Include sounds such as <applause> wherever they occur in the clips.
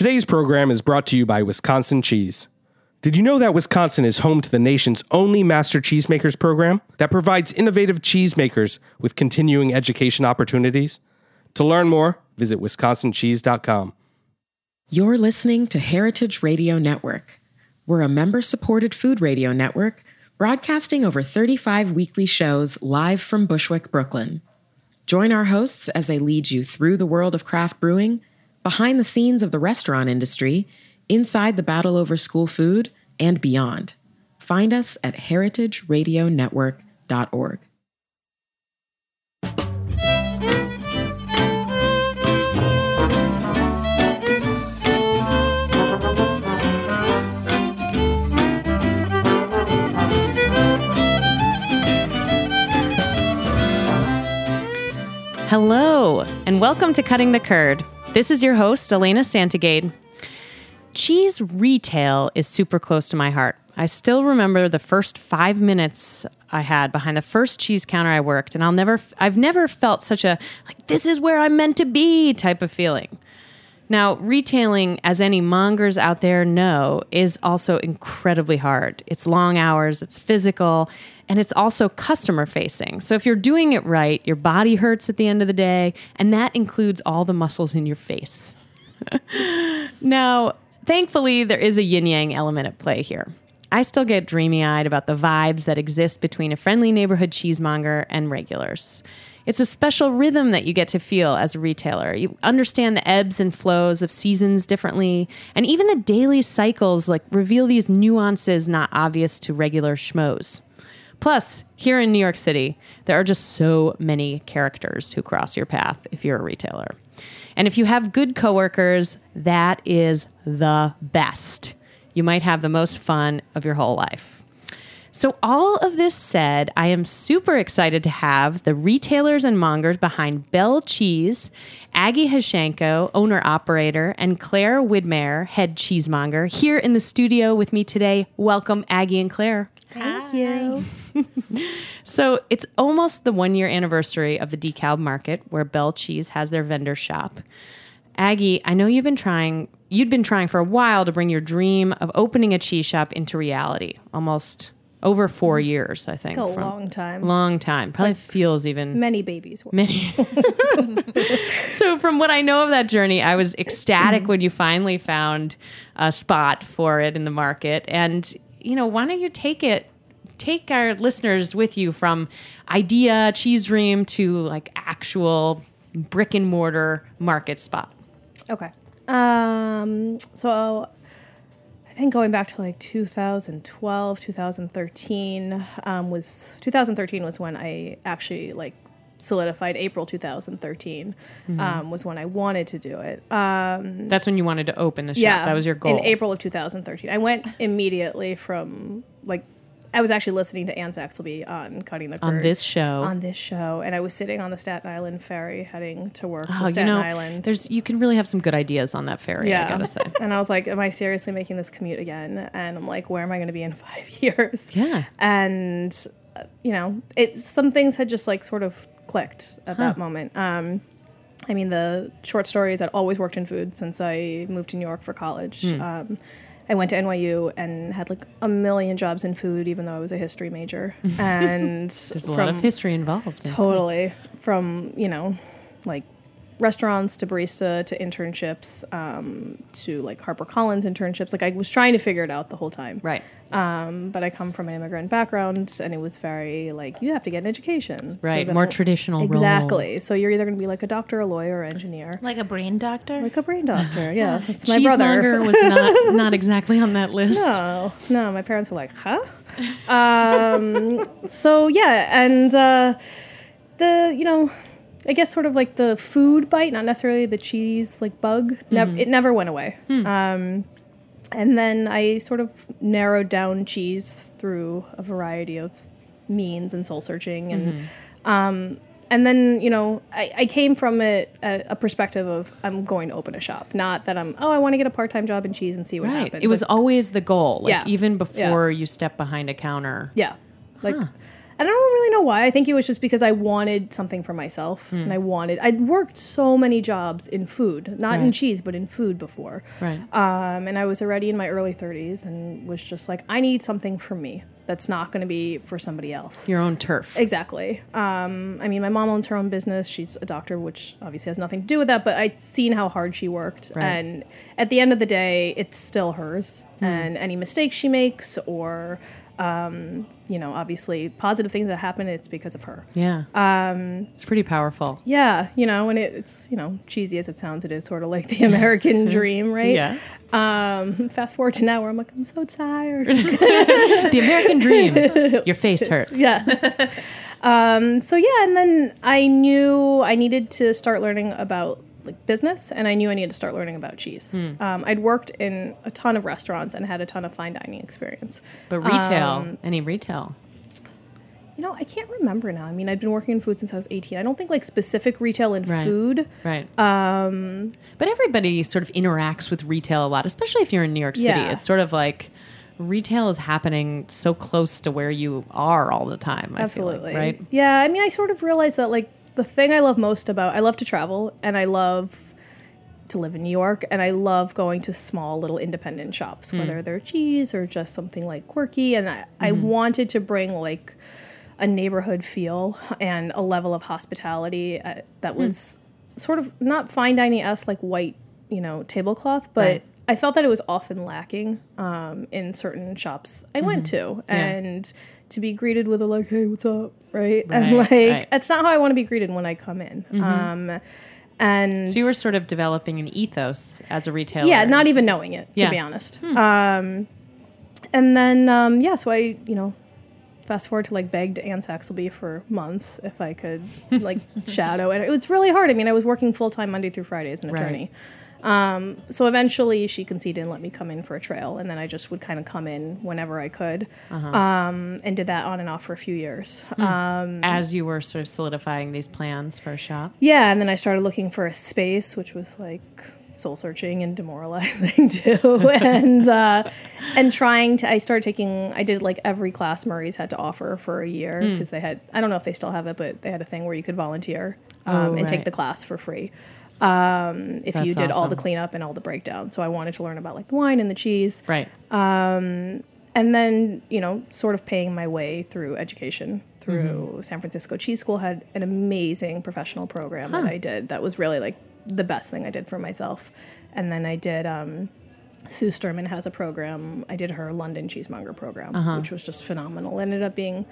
Today's program is brought to you by Wisconsin Cheese. Did you know that Wisconsin is home to the nation's only Master Cheesemakers program that provides innovative cheesemakers with continuing education opportunities? To learn more, visit wisconsincheese.com. You're listening to Heritage Radio Network. We're a member supported food radio network broadcasting over 35 weekly shows live from Bushwick, Brooklyn. Join our hosts as they lead you through the world of craft brewing, behind the scenes of the restaurant industry, inside the battle over school food, and beyond. Find us at heritageradionetwork.org. Hello, and welcome to Cutting the Curd. This is your host, Elena Santogade. Cheese retail is super close to my heart. I still remember the first five minutes I had behind the first cheese counter I worked, and I'll never, I've never felt such a like this is where I'm meant to be type of feeling. Now, retailing, as any mongers out there know, is also incredibly hard. It's long hours, it's physical, and it's also customer facing. So if you're doing it right, your body hurts at the end of the day, and that includes all the muscles in your face. <laughs> now, thankfully, there is a yin yang element at play here. I still get dreamy eyed about the vibes that exist between a friendly neighborhood cheesemonger and regulars. It's a special rhythm that you get to feel as a retailer. You understand the ebbs and flows of seasons differently, and even the daily cycles like reveal these nuances not obvious to regular schmoes. Plus, here in New York City, there are just so many characters who cross your path if you're a retailer. And if you have good coworkers, that is the best. You might have the most fun of your whole life. So, all of this said, I am super excited to have the retailers and mongers behind Bell Cheese, Aggie Hashenko, owner operator, and Claire Widmer, head cheesemonger, here in the studio with me today. Welcome, Aggie and Claire. Thank you. <laughs> So, it's almost the one year anniversary of the DeKalb Market where Bell Cheese has their vendor shop. Aggie, I know you've been trying, you'd been trying for a while to bring your dream of opening a cheese shop into reality, almost over four mm-hmm. years, I think. A long time. Long time. Probably feels even Many babies. Were. many. <laughs> so, from what I know of that journey, I was ecstatic when you finally found a spot for it in the market. And, you know, why don't you take it, take our listeners with you from idea, cheese dream to like actual brick and mortar market spot? Okay. Um, so I think going back to like 2012, 2013 um, was 2013 was when I actually like solidified April 2013 um, was when I wanted to do it. Um, That's when you wanted to open the shop. yeah, That was your goal. in April of 2013. I went immediately from like I was actually listening to Anne Saxelby on Cutting the on this show. on this show, and I was sitting on the Staten Island ferry heading to work Oh, to you Staten know, Island. there's you can really have some good ideas on that ferry. I gotta say. <laughs> and I was like, "Am I seriously making this commute again?" And I'm like, "Where am I going to be in <laughs> five years?" Yeah. And you know, it some things had just like sort of clicked at that moment. Um, I mean, the short stories. I'd always worked in food since I moved to New York for college. Hmm. Um, I went to NYU and had like a million jobs in food, even though I was a history major. <laughs> And There's a lot of history involved. Totally. From, you know, like restaurants to barista to internships um, to like HarperCollins internships. Like I was trying to figure it out the whole time. Right. Um, but I come from an immigrant background and it was very like, you have to get an education. Right. then More I- traditional role. Exactly. So you're either going to be like a doctor, a lawyer, or engineer. Like a brain doctor? Like a brain doctor. Yeah. <gasps> It's my brother. Was <laughs> not not exactly on that list. No, no, my parents were like, huh? Um, so yeah, and uh, the you know, I guess sort of like the food bite, not necessarily the cheese like bug. Never, it never went away. Um, and then I sort of narrowed down cheese through a variety of means and soul searching and. Um, and then you know I, I came from it a, a perspective of I'm going to open a shop, not that I'm oh I want to get a part time job in cheese and see what Right. happens. It was Like, always the goal. Like Yeah. even Yeah. before you step behind a counter. Yeah. Like I don't really know why. I think it was just because I wanted something for myself, Hmm. and I wanted. I'd worked so many jobs in food, not in cheese, but in food before. Right. Um, and I was already in my early 30s, and was just like, I need something for me that's not going to be for somebody else. Your own turf. Exactly. Um, I mean, my mom owns her own business. She's a doctor, which obviously has nothing to do with that, but I'd seen how hard she worked. Right. And at the end of the day, it's still hers. Hmm. And any mistakes she makes, or, um, you know, obviously positive things that happen, it's because of her. Yeah. Um, it's pretty powerful. Yeah, you know, and it, it's, you know, cheesy as it sounds, it is sort of like the <laughs> American <laughs> dream, right? Yeah. Um, fast forward to now where I'm like, I'm so tired. <laughs> The American dream. Your face hurts. Yeah. um, so yeah, and then I knew I needed to start learning about like business, and I knew I needed to start learning about cheese. Um, I'd worked in a ton of restaurants and had a ton of fine dining experience. But retail, Um, any retail. You know, I can't remember now. I mean, I'd been working in food since I was 18. I don't think like specific retail in Right. food. Right. Um, but everybody sort of interacts with retail a lot, especially if you're in New York City. Yeah. It's sort of like retail is happening so close to where you are all the time. I feel like, Absolutely. right? Yeah, I mean, I sort of realized that like the thing I love most about I love to travel and I love to live in New York and I love going to small little independent shops, whether they're cheese or just something like quirky. And I, I wanted to bring like a neighborhood feel and a level of hospitality uh, that was sort of not fine dining us like white, you know, tablecloth, but Right. I felt that it was often lacking um, in certain shops I went to, Mm-hmm. Yeah. and to be greeted with a like, "Hey, what's up?" Right, <laughs> and like right. Mm-hmm. that's not how I want to be greeted when I come in. Um, and So you were sort of developing an ethos as a retailer. yeah, not even knowing it to be honest. Um, and then um, yeah, so I you know fast forward to like begged Anne Saxelby for months if I could like <laughs> shadow it. It was really hard. I mean, I was working full time Monday through Friday as an Right. attorney. Um, so eventually she conceded and let me come in for a trail, and then I just would kind of come in whenever I could, Uh-huh. um, and did that on and off for a few years. Hmm. Um, as you were sort of solidifying these plans for a shop. yeah, and then I started looking for a space, which was like soul searching and demoralizing <laughs> too, and uh, and trying to. I started taking. I did like every class Murray's had to offer for a year Hmm. because they had. I don't know if they still have it, but they had a thing where you could volunteer um, Oh, and take the class for free. Um, if you That's did all the cleanup and all the breakdown, so I wanted to learn about like the wine and the cheese, Right. and then you know sort of paying my way through education through Mm-hmm. san francisco cheese school had an amazing professional program that i did that was really like the best thing i did for myself. And then i did um, sue sturman has a program. I did her london cheesemonger program Uh-huh. which was just phenomenal. It ended up being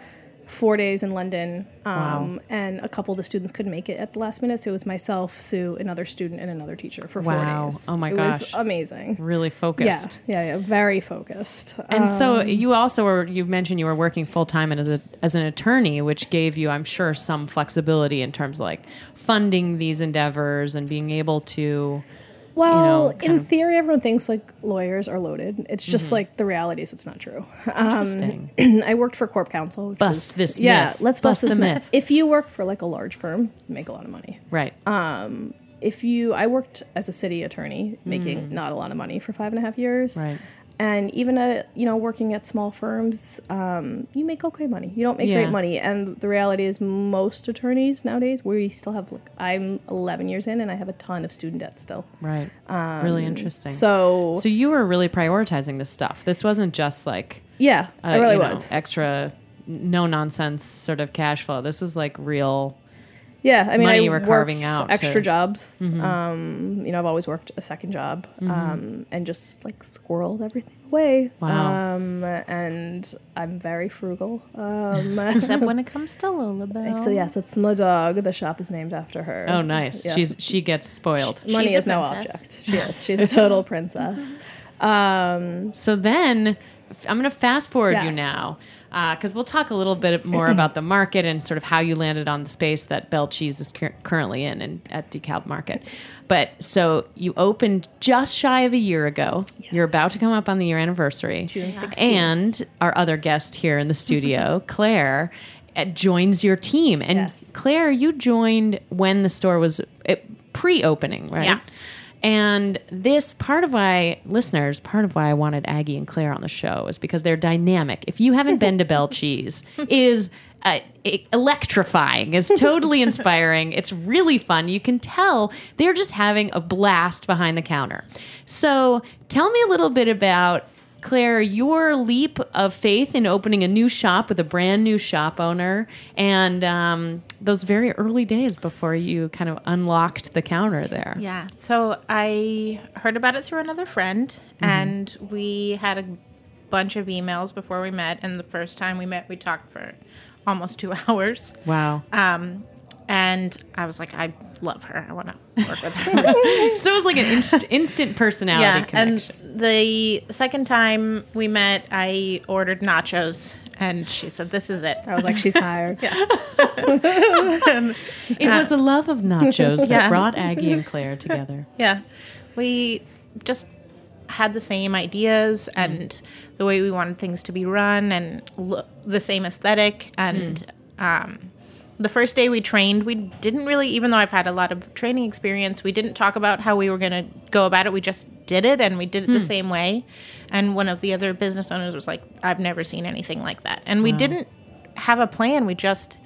four days in london um, Wow. and a couple of the students couldn't make it at the last minute so it was myself sue another student and another teacher for four Wow. days Oh my it was gosh. amazing Really focused. yeah, yeah, yeah very focused. And so Um, you also were you mentioned you were working full time as a as an attorney, which gave you, I'm sure, some flexibility in terms of like funding these endeavors and being able to Well, know, in Mm-hmm. theory, everyone thinks like lawyers are loaded. It's just like the reality is it's not true. interesting. <clears throat> I worked for Corp Counsel. Which Bust is- this Yeah, myth. let's Bust bust, this the myth. myth. If you work for like a large firm, you make a lot of money. right. If you, I worked as a city attorney, making not a lot of money for five and a half years. Mm. Right. And even at you know working at small firms, um, you make okay money. You don't make Yeah. great money, and the reality is most attorneys nowadays we still have. Like, I'm 11 years in, and I have a ton of student debt still. Right. really interesting. Um, So, So you were really prioritizing this stuff. This wasn't just like yeah, uh, I really you know, was. extra no nonsense sort of cash flow. This was like real Yeah, I mean, money I you were carving out extra to- Mm-hmm. jobs. Um, you know, I've always worked a second job, um, and just like squirreled everything away. Wow. Um, and I'm very frugal. Um, <laughs> Except when it comes to Lullaby. so yes, it's the dog. The shop is named after her. Oh nice. Yes. She's she gets spoiled. money She's a is no object. She is. <laughs> She's a total princess. <laughs> Um, So then I'm going to fast forward you now because we'll talk a little bit more about the market and sort of how you landed on the space that Bell Cheese is cur- currently in and at DeKalb Market. But so you opened just shy of a year ago. You're about to come up on the year anniversary. June 16th. And our other guest here in the studio, <laughs> Claire, uh, joins your team. And Yes. Claire, you joined when the store was uh, pre-opening, right? Yeah. And this part of why listeners, part of why I wanted Aggie and Claire on the show is because they're dynamic. If you haven't been to Bell <laughs> Cheese, is uh, electrifying. It's totally inspiring. It's really fun. You can tell they're just having a blast behind the counter. So, tell me a little bit about Claire, your leap of faith in opening a new shop with a brand new shop owner, and um, those very early days before you kind of unlocked the counter there. Yeah. So I heard about it through another friend, and we had a bunch of emails before we met. And the first time we met, we talked for almost two <laughs> hours. Wow. Um, and I was like, I love her. I want to <laughs> work with her. <laughs> So it was like an inst- instant personality yeah. And the second time we met, I ordered nachos, and she said, "This is it." I was like, she's <laughs> hired. Yeah. it was a love of nachos that Yeah. brought Aggie and Claire together. Yeah. We just had the same ideas and the way we wanted things to be run and look, the same aesthetic. And um, the first day we trained, we didn't really, even though I've had a lot of training experience, we didn't talk about how we were going to go about it. We just did it and we did it the hmm. same way. And one of the other business owners was like, I've never seen anything like that. And we hmm. didn't have a plan. We just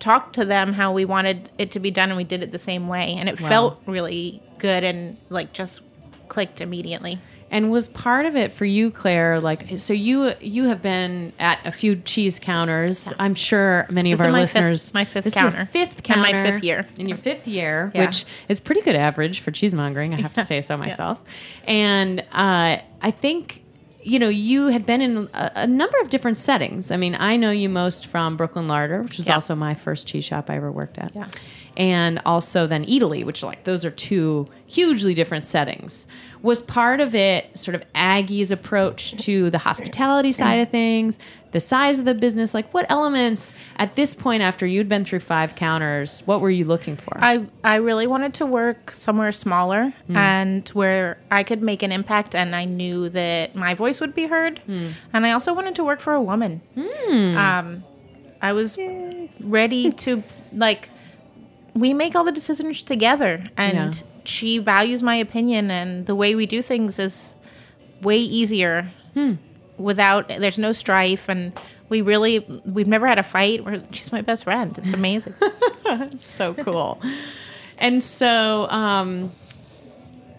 talked to them how we wanted it to be done and we did it the same way and it felt really good and like just clicked immediately And was part of it for you, Claire? Like, so you you have been at a few cheese counters. I'm sure many This of our my fifth- listeners. my fifth this counter. fifth And counter my fifth year. in your fifth year, Yeah. which is pretty good average for cheesemongering. I have to <laughs> say so myself. And uh, I think you know you had been in a, a number of different settings. I mean, I know you most from Brooklyn Larder, which was Yeah. also my first cheese shop I ever worked at. Yeah. And also then Italy, which like those are two hugely different settings. Was part of it sort of Aggie's approach to the hospitality side of things, the size of the business? Like, what elements at this point after you'd been through five counters, what were you looking for? i i really wanted to work somewhere smaller mm. and where i could make an impact and i knew that my voice would be heard. Mm. And i also wanted to work for a woman. Hmm. Um i was ready to like we make all the decisions together and Yeah. she values my opinion and the way we do things is way easier without there's no strife and we really we've never had a fight We're, she's my best friend it's amazing <laughs> so cool. and so, um,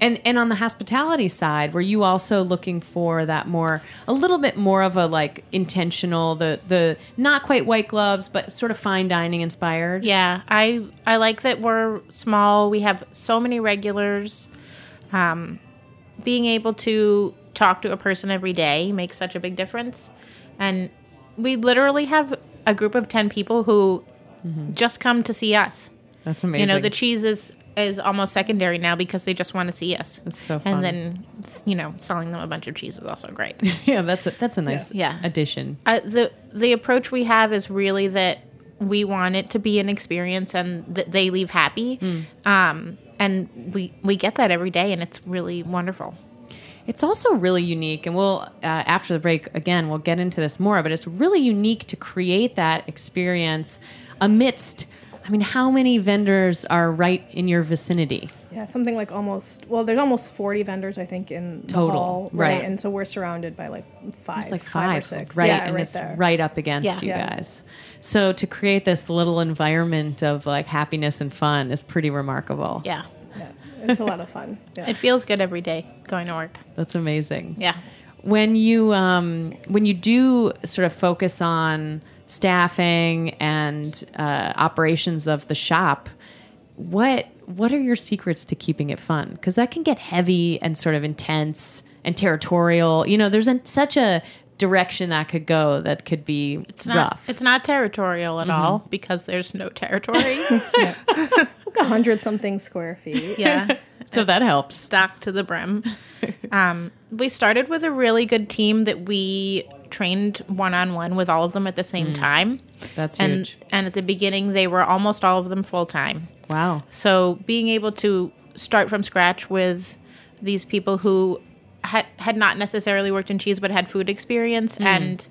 and and on the hospitality side, were you also looking for that more, a little bit more of a like intentional, the the not quite white gloves, but sort of fine dining inspired? Yeah, I I like that we're small. We have so many regulars. Um, being able to talk to a person every day makes such a big difference. And we literally have a group of 10 people who just come to see us. That's amazing. You know, the cheese is is almost secondary now because they just want to see us. That's so fun. And then, you know, selling them a bunch of cheese is also great. <laughs> yeah, that's a, that's a nice Yeah. addition. uh, the the approach we have is really that we want it to be an experience and that they leave happy um, and we we get that every day and it's really wonderful It's also really unique, and we'll uh, after the break again we'll get into this more. But it's really unique to create that experience amidst. I mean, how many vendors are right in your vicinity? Yeah, something like almost. Well, there's almost 40 vendors, I think, in the Total, hall, right. And so we're surrounded by like five, It's like five, five, or six, right? Yeah, and right it's there. right up against Yeah. you Yeah. guys. So to create this little environment of like happiness and fun is pretty remarkable. yeah Yeah, it's a lot of fun. <laughs> Yeah. it feels good every day going to work That's amazing. yeah when you um, when you do sort of focus on staffing and uh, operations of the shop, what what are your secrets to keeping it fun? Because that can get heavy and sort of intense and territorial. You know, there's a, such a direction that could go that could be it's not rough. it's not territorial at all because there's no territory <laughs> like a hundred something square feet. yeah so that helps. stocked to the brim um, we started with a really good team that we trained one-on-one with all of them at the same mm. time That's and huge. and at the beginning they were almost all of them full-time Wow. So being able to start from scratch with these people who had had not necessarily worked in cheese but had food experience mm. and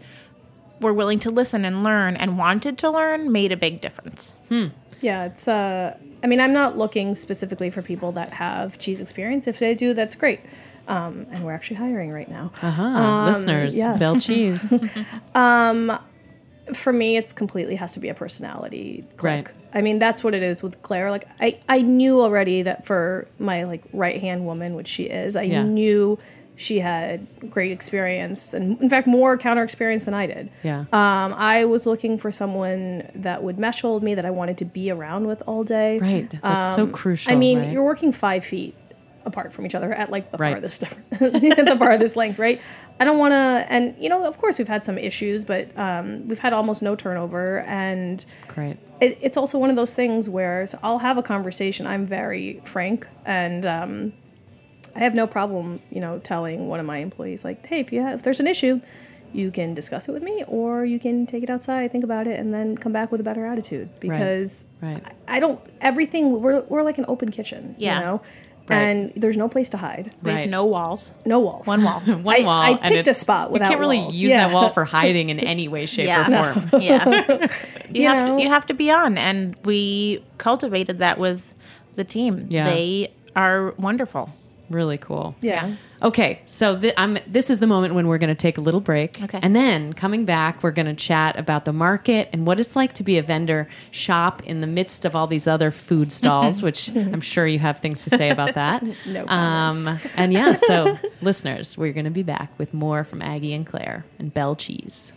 were willing to listen and learn and wanted to learn made a big difference. Hmm. Yeah, it's. Uh, I mean, I'm not looking specifically for people that have cheese experience. If they do, that's great. Um, and we're actually hiring right now. Uh-huh. Listeners, yes. Bell Cheese. <laughs> <laughs> for me, it's completely has to be a personality click. Right. I mean, that's what it is with Claire. Like, I, I knew already that for my like right hand woman, which she is, I Yeah. knew she had great experience and in fact more counter experience than I did. Yeah. Um, I was looking for someone that would mesh well with me that I wanted to be around with all day. Right. That's so Um, crucial. I mean, right? you're working five feet apart from each other at like the Right. farthest different, <laughs> the farthest length, right? I don't want to, and you know, of course, we've had some issues, but um, we've had almost no turnover, and Great. it, it's also one of those things where so I'll have a conversation. I'm very frank, and um, I have no problem, you know, telling one of my employees like, "Hey, if you have, if there's an issue." You can discuss it with me, or you can take it outside, think about it, and then come back with a better attitude. Because Right. I don't everything we're we're like an open kitchen, Yeah. you know, Right. and there's no place to hide, Right. no walls. no walls, One wall. <laughs> One I, wall. I picked it- a spot without. You without can't really walls. use Yeah. that wall for <laughs> hiding in any way, shape, Yeah. or form. <laughs> yeah. You, You have know? to you have to be on and we cultivated that with the team. Yeah. They are wonderful. Really cool. yeah. Okay, so th- I'm, this is the moment when we're going to take a little break. Okay. And then coming back, we're going to chat about the market and what it's like to be a vendor shop in the midst of all these other food <laughs> stalls, which I'm sure you have things to say about that. <laughs> No comment. Um, and yeah, so <laughs> listeners, we're going to be back with more from Aggie and Claire and Bell Cheese.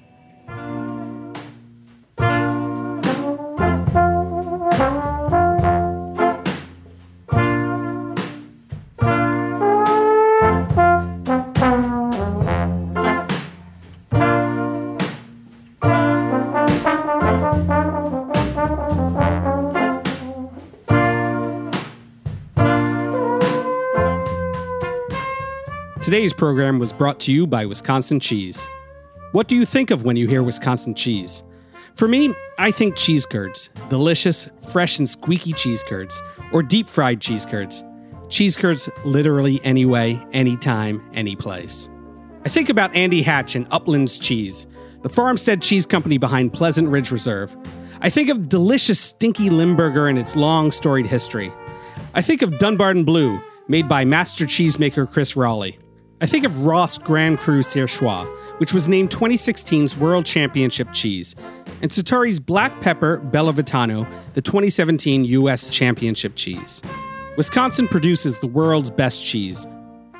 Today's program was brought to you by Wisconsin Cheese. What do you think of when you hear Wisconsin cheese? For me, I think cheese curds. Delicious, fresh, and squeaky cheese curds. Or deep fried cheese curds. Cheese curds literally any way, anytime, any place. I think about Andy Hatch and Uplands Cheese, the farmstead cheese company behind Pleasant Ridge Reserve. I think of delicious Stinky Limburger and its long storied history. I think of Dunbarton Blue, made by master cheesemaker Chris Roelli. I think of Roth Grand Cru Surchoix, which was named 2016's World Championship cheese, and Sartori's Black Pepper Bella Vitano, the 2017 U.S. Championship cheese. Wisconsin produces the world's best cheese,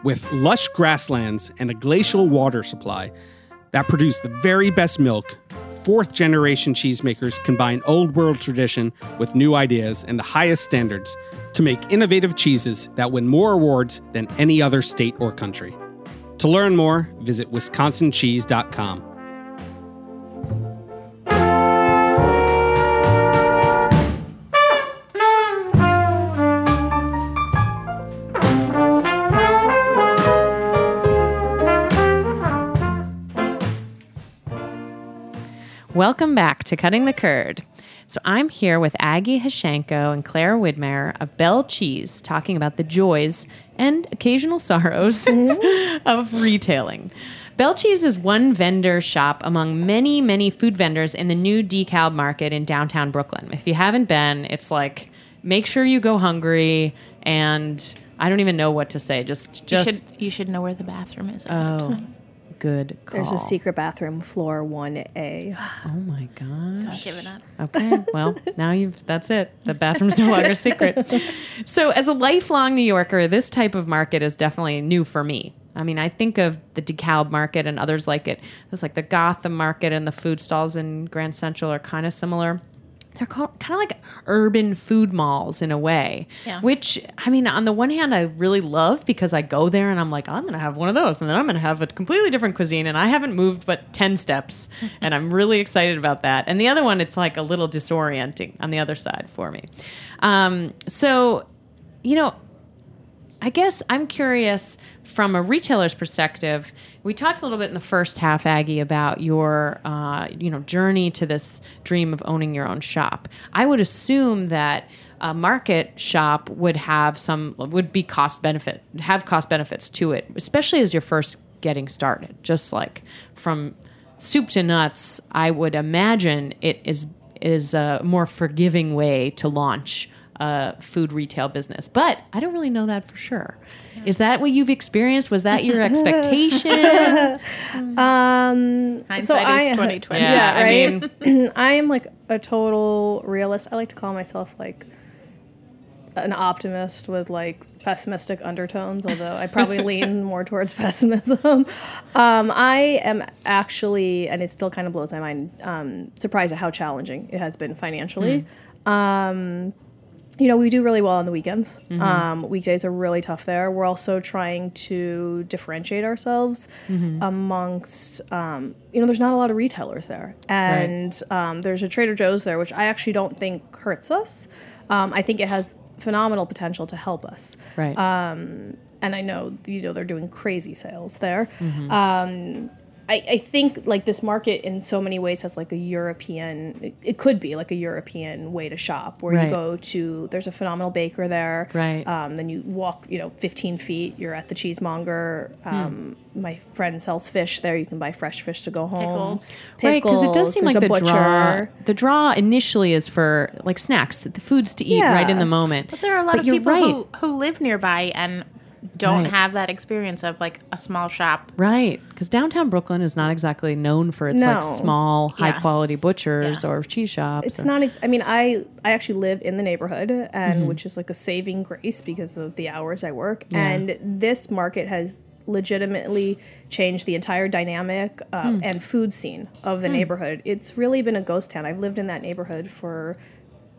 with lush grasslands and a glacial water supply that produce the very best milk. Fourth generation cheesemakers combine old world tradition with new ideas and the highest standards to make innovative cheeses that win more awards than any other state or country. To learn more, visit wisconsincheese.com. Welcome back to Cutting the Curd. So I'm here with Aggie Hashenko and Claire Widmer of Bell Cheese talking about the joys and occasional sorrows <laughs> of retailing. Bell Cheese is one vendor shop among many, many food vendors in the new DeKalb market in downtown Brooklyn. If you haven't been, it's like make sure you go hungry and I don't even know what to say. Just You should you should know where the bathroom is. At that oh time. Good call. There's a secret bathroom, floor one A. Oh my gosh. Don't give it up. Okay, <laughs> well, now you've that's it. The bathroom's no longer secret. <laughs> So, as a lifelong New Yorker, this type of market is definitely new for me. I mean, I think of the DeKalb market and others like it. It's like the Gotham market and the food stalls in Grand Central are kind of similar. They're kind of like urban food malls in a way, Yeah. which I mean, on the one hand, I really love because I go there and I'm like, I'm going to have one of those, and then I'm going to have a completely different cuisine, and I haven't moved but 10 steps, <laughs> and I'm really excited about that. And the other one, it's like a little disorienting on the other side for me. Um, so, you know, I guess I'm curious from a retailer's perspective. We talked a little bit in the first half, Aggie, about your uh, you know journey to this dream of owning your own shop. I would assume that a market shop would have some would be cost benefit have cost benefits to it, especially as you're first getting started. Just like from soup to nuts, I would imagine it is is a more forgiving way to launch a food retail business. But I don't really know that for sure. Is that what you've experienced? Was that your <laughs> expectation? <laughs> Um, Hindsight so I, is twenty twenty. Yeah, I right. mean- <clears throat> I am like a total realist. I like to call myself like an optimist with like pessimistic undertones, although I probably <laughs> lean more towards pessimism. Um, I am actually, and it still kind of blows my mind, um, surprised at how challenging it has been financially. Um, you know, we do really well on the weekends. Um, weekdays are really tough there. We're also trying to differentiate ourselves amongst, um, you know, there's not a lot of retailers there. And um, there's a Trader Joe's there, which I actually don't think hurts us. Um, I think it has phenomenal potential to help us. right. And I know, you know, they're doing crazy sales there. Um, I, I think like this market in so many ways has like a European it, it could be like a European way to shop where Right. you go to there's a phenomenal baker there Right. um, then you walk you know 15 feet you're at the cheesemonger um, my friend sells fish there you can buy fresh fish to go home Pickles. Right, because it does seem There's like a the draw. The draw initially is for like snacks, the, the foods to eat Yeah. right in the moment. But there are a lot But of people right. who, who live nearby and don't Right. have that experience of like a small shop. Right, because downtown Brooklyn is not exactly known for its like No. small, high Yeah. quality butchers Yeah. or cheese shops. It's or- not. Ex- I mean, I I actually live in the neighborhood, and mm-hmm. which is like a saving grace because of the hours I work. And this market has legitimately changed the entire dynamic uh, hmm. and food scene of the hmm. neighborhood. It's really been a ghost town. I've lived in that neighborhood for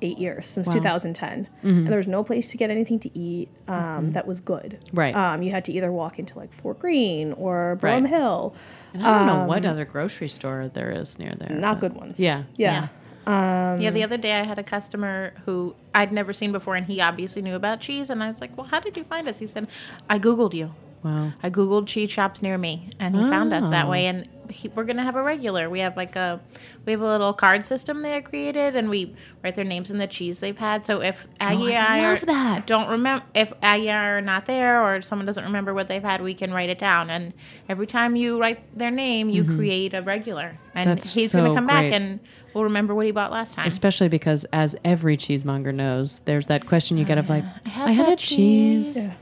eight years since 2010 and there was no place to get anything to eat um, that was good Right. um, you had to either walk into like fort greene or Boerum Right. hill And I don't know what other grocery store there is near there. um, not good ones Yeah. yeah, yeah, the other day I had a customer who I'd never seen before, and he obviously knew about cheese. And I was like, "Well, how did you find us?" He said, "I googled you. Wow. I googled cheese shops near me, and he found us that Oh. way. And he, we're gonna have a regular. We have like a we have a little card system they created, and we write their names and the cheese they've had. So if Aggie and I Oh, love are- that. don't remember if Aggie and I are not there, or someone doesn't remember what they've had, we can write it down. And every time you write their name, you create a regular, and Mm-hmm. That's he's gonna come great. back and. We'll remember what he bought last time. Especially because, as every cheesemonger knows, there's that question you get of like, I had had, a that cheese. cheese."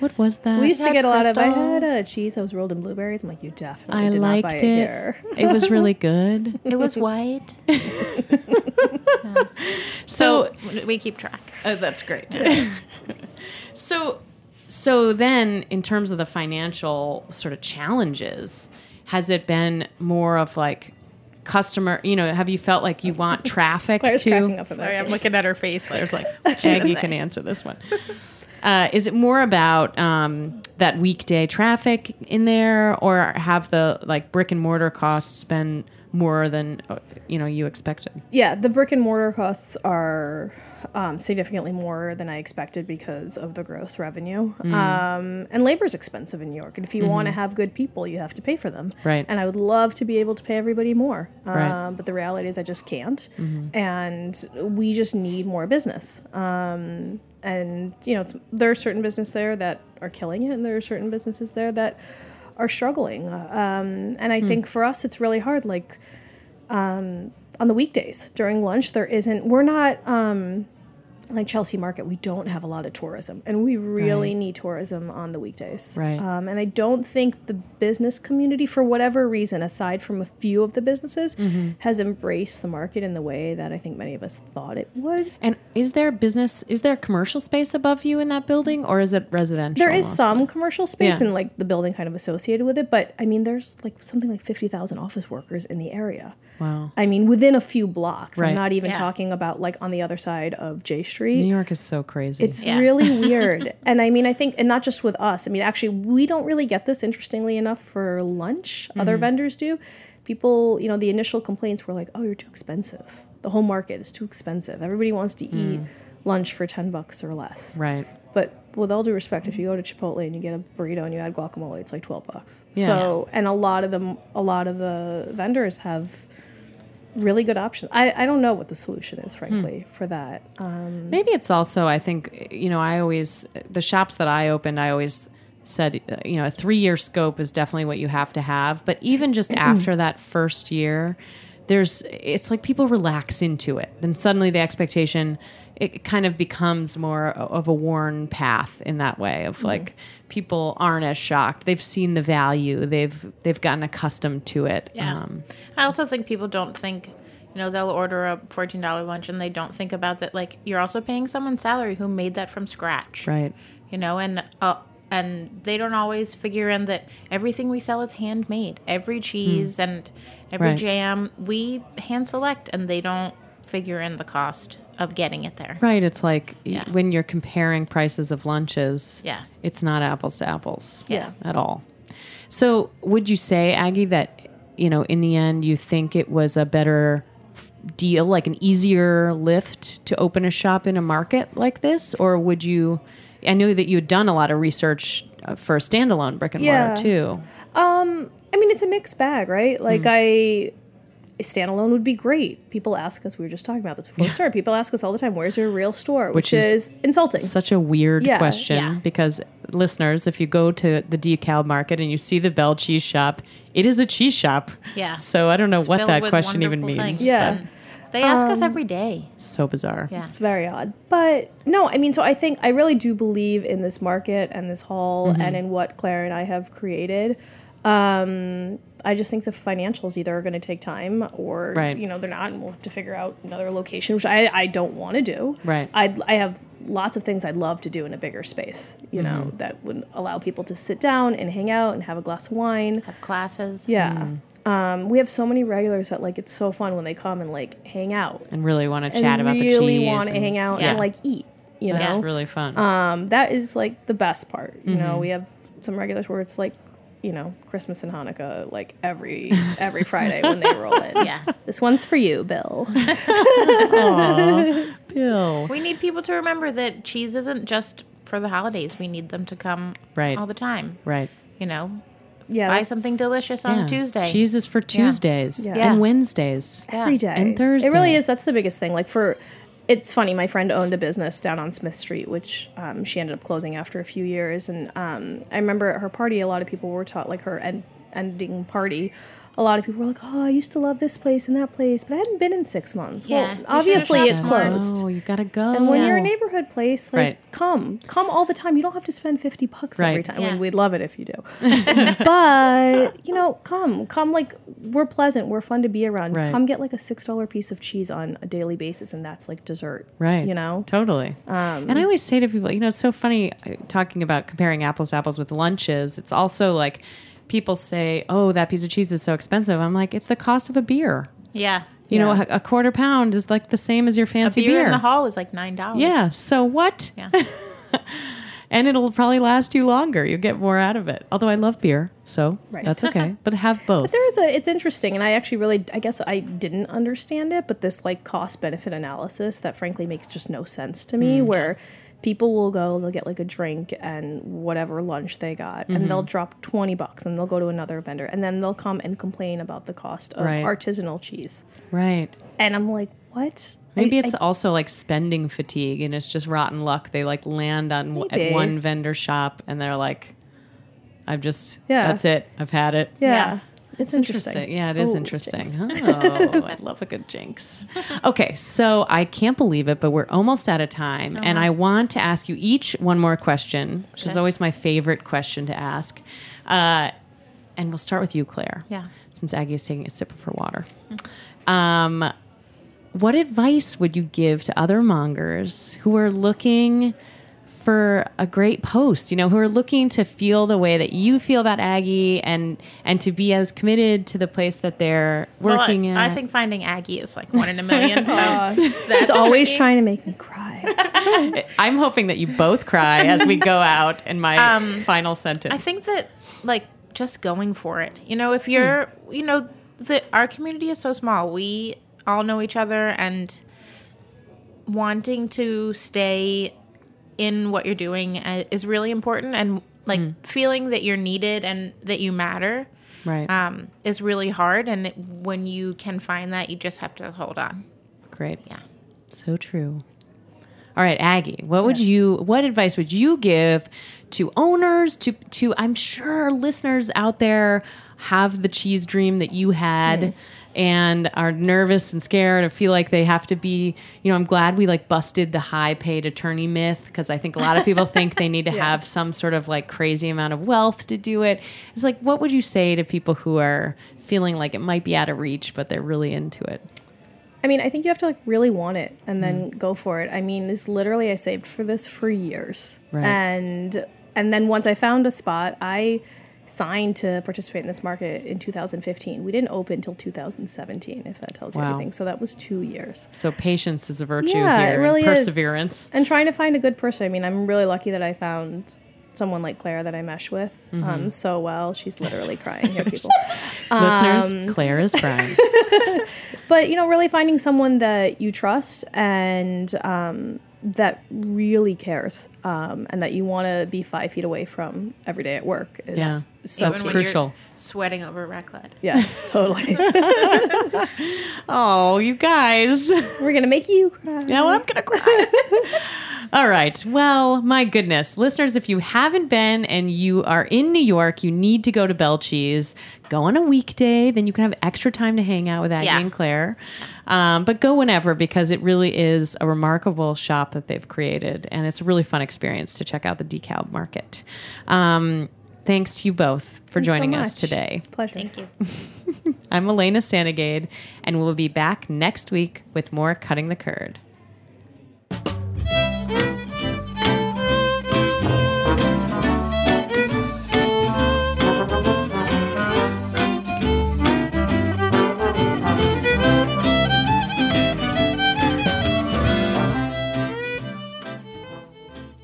What was that? We used to had get a lot of. I had a cheese that was rolled in blueberries. I'm like, you definitely I did liked not buy it. it, here. it was really good. <laughs> It was white. <laughs> So, so we keep track. Oh, that's great. <laughs> so, so then, in terms of the financial sort of challenges, has it been more of like customer? You know, have you felt like you want <laughs> traffic Claire's to? cracking up at Sorry. I'm looking at her face. There's like, <laughs> Egg, you can answer this one. Uh, is it more about um, that weekday traffic in there, or have the like brick and mortar costs been more than uh, you know you expected? Yeah, the brick and mortar costs are um, significantly more than I expected because of the gross revenue. Mm. Um, and labor is expensive in New York, and if you want to have good people, you have to pay for them. Mm-hmm. Right. And I would love to be able to pay everybody more, um, Right. Mm-hmm. but the reality is I just can't. And we just need more business. Um, and you know, it's, there are certain businesses there that are killing it, and there are certain businesses there that are struggling. Um, and I Hmm. think for us, it's really hard. Like on the weekdays during lunch there isn't we're not um like Chelsea Market, we don't have a lot of tourism, and we really Right. need tourism on the weekdays. Right. Um, and I don't think the business community, for whatever reason, aside from a few of the businesses, Mm-hmm. has embraced the market in the way that I think many of us thought it would. And is there business? Is there commercial space above you in that building, or is it residential? There is some commercial space Yeah. and like the building kind of associated with it, but I mean, there's like something like fifty thousand office workers in the area. Wow. I mean, within a few blocks. Right. I'm not even Yeah. talking about like on the other side of Jay Street. New York is so crazy. It's Yeah. really <laughs> weird. And I mean, I think, and not just with us, I mean, actually, we don't really get this, interestingly enough, for lunch. Mm-hmm. Other vendors do. People, you know, the initial complaints were like, oh, you're too expensive. The whole market is too expensive. Everybody wants to eat lunch for 10 bucks or less. Mm. right. But with all due respect, if you go to Chipotle and you get a burrito and you add guacamole, it's like 12 bucks. Yeah. So, and a lot of them, a lot of the vendors have really good options. I, I don't know what the solution is, frankly, for that. Um, Maybe it's also, I think, you know, I always, the shops that I opened, I always said, uh, you know, a three year scope is definitely what you have to have. But even just <clears throat> after that first year, there's, it's like people relax into it. Then suddenly the expectation, it kind of becomes more of a worn path in that way of like people aren't as shocked. They've seen the value. They've they've gotten accustomed to it. Yeah. Um, I also think people don't think, you know, they'll order a fourteen dollar lunch and they don't think about that. Like you're also paying someone's salary who made that from scratch, right. You know, and uh, and they don't always figure in that everything we sell is handmade. Every cheese and every Right. jam we hand select, and they don't figure in the cost of getting it there. Right. It's like Yeah. when you're comparing prices of lunches, Yeah. it's not apples to apples Yeah. at all. So, would you say, Aggie, that, you know, in the end, you think it was a better deal, like an easier lift to open a shop in a market like this? Or would you, I knew that you had done a lot of research uh, for a standalone brick and Yeah. mortar too. Um, I mean, it's a mixed bag, right? Like Mm. I. A standalone would be great. People ask us. We were just talking about this before we started. People ask us all the time, "Where's your real store?" Which Which, is is, insulting. Such a weird Yeah, question yeah. because listeners, if you go to the DeKalb market and you see the Bell Cheese Shop, it is a cheese shop. Yeah. So I don't know what that question even means. things. Yeah. but They ask us every day. So bizarre. Yeah. It's very odd. But no, I mean, so I think I really do believe in this market and this hall Mm-hmm. and in what Claire and I have created. Um, I just think the financials either are going to take time or Right. you know they're not, and we'll have to figure out another location, which I, I don't want to do. Right. I I have lots of things I'd love to do in a bigger space, you know, Mm-hmm. that would allow people to sit down and hang out and have a glass of wine. Have classes. Yeah. Mm. Um, we have so many regulars that like it's so fun when they come and like hang out And really want to chat about the cheese. really want to hang out Yeah. and like eat. You That's know, really fun. um, that is like the best part. You Mm-hmm. know, we have some regulars where it's like, you know, Christmas and Hanukkah like every every Friday when they roll in. Yeah. This one's for you, Bill. Aww, <laughs> Bill. We need people to remember that cheese isn't just for the holidays. We need them to come Right. all the time. Right. You know, Yeah, buy something delicious on Yeah. Tuesday. Cheese is for Tuesdays Yeah. Yeah. and Wednesdays. every day. And Thursday. It really is. That's the biggest thing. Like for, it's funny. My friend owned a business down on Smith Street, which um, she ended up closing after a few years. And um, I remember at her party, a lot of people were taught like her end, ending party. A lot of people were like, "Oh, I used to love this place and that place, but I hadn't been in six months." Yeah, well, obviously it closed. Oh, you gotta go. And when you're a neighborhood place, like Right. come, come all the time. You don't have to spend fifty bucks every Right. time. I mean, we'd love it if you do. <laughs> <laughs> but you know, come, come. Like we're pleasant. We're fun to be around. Right. Come get like a six dollar piece of cheese on a daily basis, and that's like dessert. Right. You know. Totally. Um, and I always say to people, you know, it's so funny uh, talking about comparing apples to apples with lunches. It's also like people say, oh, that piece of cheese is so expensive. I'm like, it's the cost of a beer. yeah. You know, Yeah. a, a quarter pound is like the same as your A fancy beer, in the hall is like nine dollars. Yeah. So what? Yeah. <laughs> And it'll probably last you longer. You get more out of it. Although I love beer, so Right. that's okay. <laughs> but have both. But there is a. It's interesting, and I actually really, I guess I didn't understand it, but this like cost benefit analysis that frankly makes just no sense to me. Mm. Where people will go, they'll get like a drink and whatever lunch they got, and they'll mm-hmm. drop twenty bucks, and they'll go to another vendor, and then they'll come and complain about the cost of Right. artisanal cheese, right. and I'm like, what? Maybe I- it's I- also like spending fatigue and it's just rotten luck. They like land on w- at one vendor shop and they're like, I've just, Yeah. that's it. I've had it. yeah. Yeah. It's interesting. Yeah, it is Oh, interesting. Oh, I <laughs> love a good jinx. Okay, so I can't believe it, but we're almost out of time. And I want to ask you each one more question, which is always my favorite question to ask. Uh, and we'll start with you, Claire. Yeah. Since Aggie is taking a sip of her water. Um, what advice would you give to other mongers who are looking for a great post, you know, who are looking to feel the way that you feel about Aggie and and to be as committed to the place that they're Well, working I, at. I think finding Aggie is like one in a million. So <laughs> He's that's always tricky. trying to make me cry. <laughs> I'm hoping that you both cry as we go out in my um, final sentence. I think that like just going for it. You know, if you're, you know, the our community is so small. We all know each other and wanting to stay in what you're doing uh, is really important. And like feeling that you're needed and that you matter right. um, is really hard. And it, when you can find that you just have to hold on. Great. yeah. So true. All right, Aggie, what would you what advice would you give to owners to to I'm sure listeners out there have the cheese dream that you had and are nervous and scared or feel like they have to be, you know, I'm glad we like busted the high paid attorney myth because I think a lot of people think they need to <laughs> have some sort of like crazy amount of wealth to do it. It's like, what would you say to people who are feeling like it might be out of reach, but they're really into it? I mean, I think you have to like really want it and then mm-hmm. go for it. I mean, this literally I saved for this for years. Right. And and then once I found a spot, I signed to participate in this market in 2015. We didn't open until 2017, if that tells you anything. So that was 2 years. So patience is a virtue yeah, here, it really and is. perseverance. And trying to find a good person. I mean, I'm really lucky that I found someone like Claire that I mesh with Mm-hmm. um, so well. She's literally crying here, people. <laughs> Listeners, Claire is crying. <laughs> but you know really finding someone that you trust and um, that really cares um, and that you want to be five feet away from every day at work is Yeah. so That's when crucial. You're sweating over raclette. yes <laughs> totally oh, you guys. we're gonna make you cry Now I'm going to cry. <laughs> All right. Well, my goodness. Listeners, if you haven't been and you are in New York, you need to go to Bell Cheese. Go on a weekday, then you can have extra time to hang out with Aggie Yeah. and Claire. Um, but go whenever because it really is a remarkable shop that they've created. And it's a really fun experience to check out the DeKalb market. Um, thanks to you both for Thanks so joining us today. it's a pleasure Thank you. <laughs> I'm Elena Santogade, and we'll be back next week with more Cutting the Curd.